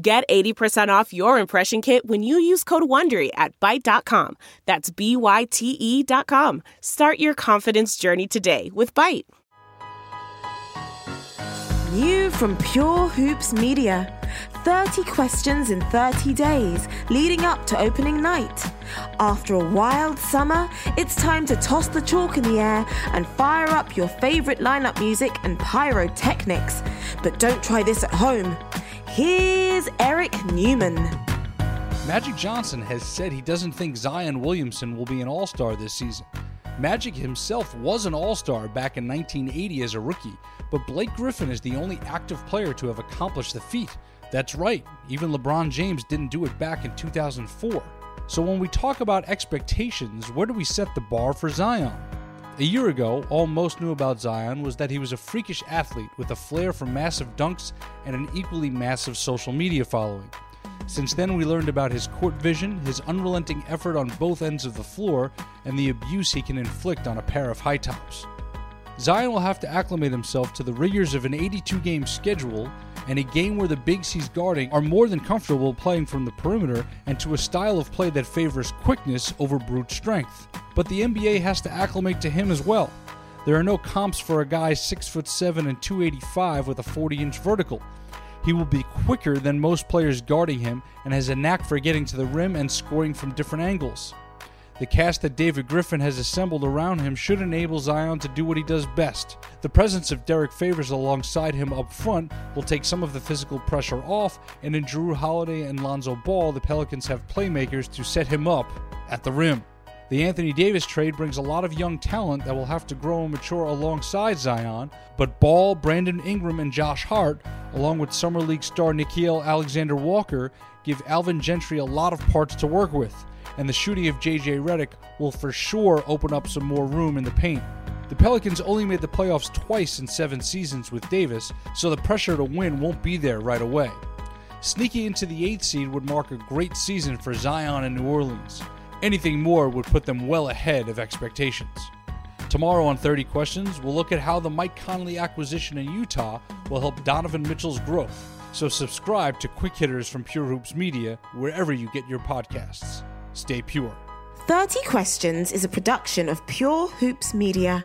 Get 80% off your impression kit when you use code WONDERY at Byte.com. That's B-Y-T-E dot com. Start your confidence journey today with Byte. New from Pure Hoops Media. 30 questions in 30 days leading up to opening night. After a wild summer, it's time to toss the chalk in the air and fire up your favorite lineup music and pyrotechnics. But don't try this at home. Here's Eric Newman. Magic Johnson has said he doesn't think Zion Williamson will be an all star this season. Magic himself was an all star back in 1980 as a rookie, but Blake Griffin is the only active player to have accomplished the feat. That's right, even LeBron James didn't do it back in 2004. So when we talk about expectations, where do we set the bar for Zion? A year ago, all most knew about Zion was that he was a freakish athlete with a flair for massive dunks and an equally massive social media following. Since then, we learned about his court vision, his unrelenting effort on both ends of the floor, and the abuse he can inflict on a pair of high tops. Zion will have to acclimate himself to the rigors of an 82 game schedule and a game where the bigs he's guarding are more than comfortable playing from the perimeter and to a style of play that favors quickness over brute strength. But the NBA has to acclimate to him as well. There are no comps for a guy 6'7 and 285 with a 40 inch vertical. He will be quicker than most players guarding him and has a knack for getting to the rim and scoring from different angles. The cast that David Griffin has assembled around him should enable Zion to do what he does best. The presence of Derrick Favors alongside him up front will take some of the physical pressure off, and in Jrue Holiday and Lonzo Ball, the Pelicans have playmakers to set him up at the rim. The Anthony Davis trade brings a lot of young talent that will have to grow and mature alongside Zion, but Ball, Brandon Ingram, and Josh Hart, along with Summer League star Nickeil Alexander Walker, give Alvin Gentry a lot of parts to work with and the shooting of JJ Redick will for sure open up some more room in the paint. The Pelicans only made the playoffs twice in seven seasons with Davis, so the pressure to win won't be there right away. Sneaking into the 8th seed would mark a great season for Zion and New Orleans. Anything more would put them well ahead of expectations. Tomorrow on 30 Questions, we'll look at how the Mike Conley acquisition in Utah will help Donovan Mitchell's growth. So subscribe to Quick Hitters from Pure Hoops Media wherever you get your podcasts. Stay pure. 30 Questions is a production of Pure Hoops Media.